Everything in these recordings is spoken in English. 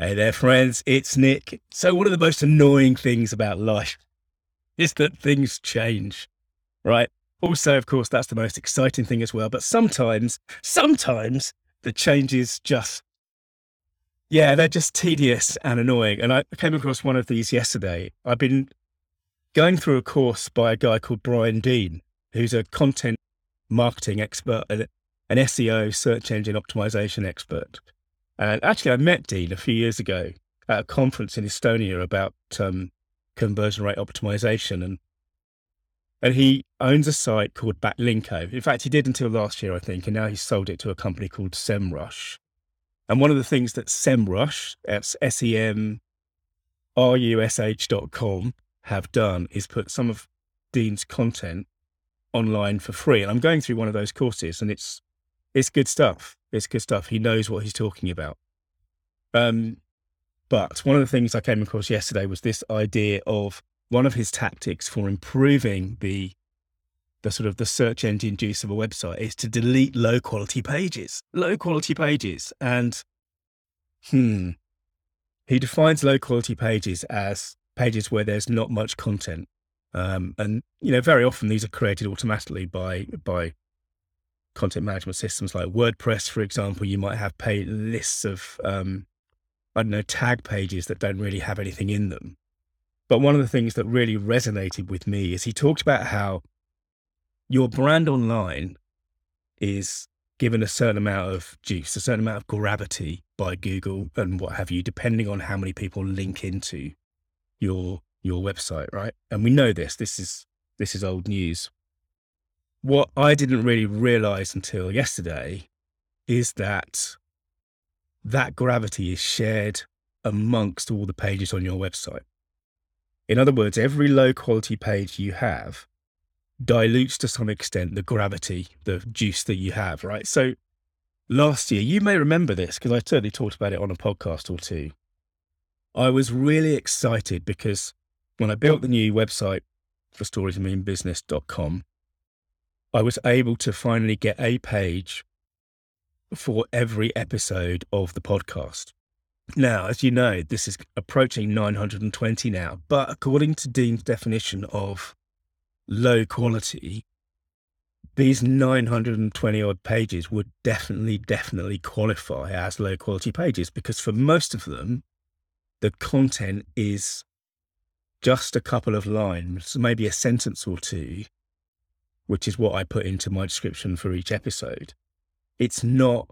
Hey there, friends. It's Nick. So, one of the most annoying things about life is that things change, right? Also, of course, that's the most exciting thing as well. But sometimes, sometimes the changes just, yeah, they're just tedious and annoying. And I came across one of these yesterday. I've been going through a course by a guy called Brian Dean, who's a content marketing expert, and an SEO search engine optimization expert. And actually, I met Dean a few years ago at a conference in Estonia about um, conversion rate optimization. And and he owns a site called Backlinko. In fact, he did until last year, I think, and now he's sold it to a company called SEMrush. And one of the things that SEMrush, that's S-E-M R-U-S-H.com, have done is put some of Dean's content online for free. And I'm going through one of those courses, and it's it's good stuff. It's good stuff. He knows what he's talking about. Um, but one of the things I came across yesterday was this idea of one of his tactics for improving the the sort of the search engine juice of a website is to delete low quality pages. Low quality pages. And hmm. He defines low quality pages as pages where there's not much content. Um, and you know, very often these are created automatically by by content management systems like WordPress, for example, you might have pay lists of, um, I don't know, tag pages that don't really have anything in them. But one of the things that really resonated with me is he talked about how your brand online is given a certain amount of juice, a certain amount of gravity by Google and what have you, depending on how many people link into your your website, right? And we know this. This is this is old news what I didn't really realize until yesterday is that that gravity is shared amongst all the pages on your website. In other words, every low quality page you have dilutes to some extent the gravity, the juice that you have, right? So last year, you may remember this because I certainly talked about it on a podcast or two. I was really excited because when I built the new website for storiesmeanbusiness.com, I was able to finally get a page for every episode of the podcast. Now, as you know, this is approaching 920 now, but according to Dean's definition of low quality, these 920 odd pages would definitely, definitely qualify as low quality pages because for most of them, the content is just a couple of lines, maybe a sentence or two, which is what I put into my description for each episode, it's not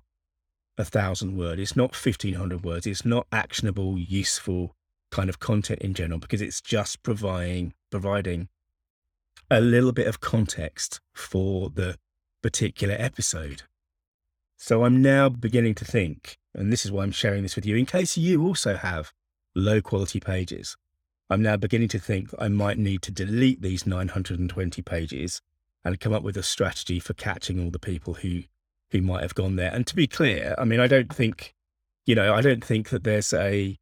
a thousand word, it's not 1500 words, it's not actionable, useful kind of content in general, because it's just providing, providing a little bit of context for the particular episode. So I'm now beginning to think, and this is why I'm sharing this with you, in case you also have low quality pages. I'm now beginning to think I might need to delete these 920 pages and come up with a strategy for catching all the people who who might have gone there. And to be clear, I mean, I don't think, you know, I don't think that there's a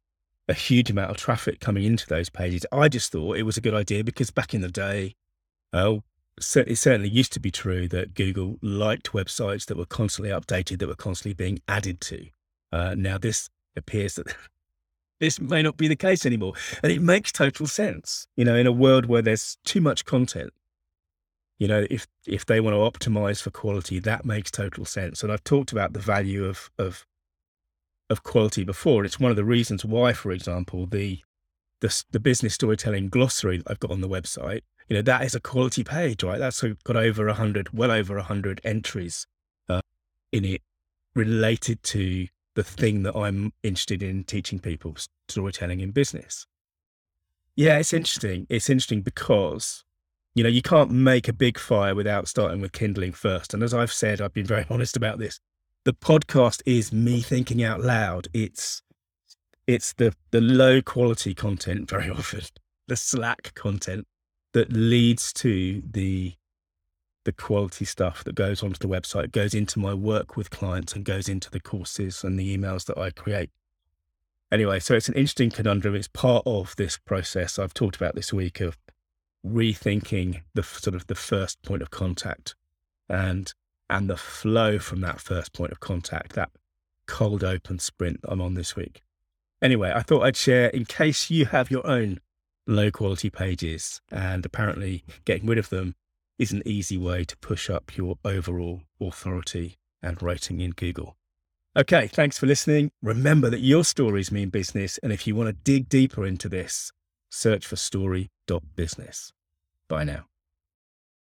a huge amount of traffic coming into those pages. I just thought it was a good idea because back in the day, oh, it certainly used to be true that Google liked websites that were constantly updated, that were constantly being added to. Uh, now, this appears that this may not be the case anymore. And it makes total sense. You know, in a world where there's too much content, you know, if if they want to optimize for quality, that makes total sense. And I've talked about the value of of of quality before. It's one of the reasons why, for example, the the, the business storytelling glossary that I've got on the website, you know, that is a quality page, right? That's got over a hundred, well over a hundred entries uh, in it related to the thing that I'm interested in teaching people storytelling in business. Yeah, it's interesting. It's interesting because you know, you can't make a big fire without starting with kindling first. And as I've said, I've been very honest about this. The podcast is me thinking out loud. It's it's the the low quality content very often, the slack content that leads to the the quality stuff that goes onto the website, goes into my work with clients and goes into the courses and the emails that I create. Anyway, so it's an interesting conundrum. It's part of this process I've talked about this week of rethinking the sort of the first point of contact and and the flow from that first point of contact, that cold open sprint I'm on this week. Anyway, I thought I'd share in case you have your own low quality pages, and apparently getting rid of them is an easy way to push up your overall authority and rating in Google. Okay, thanks for listening. Remember that your stories mean business, and if you want to dig deeper into this, search for story.business. Bye now.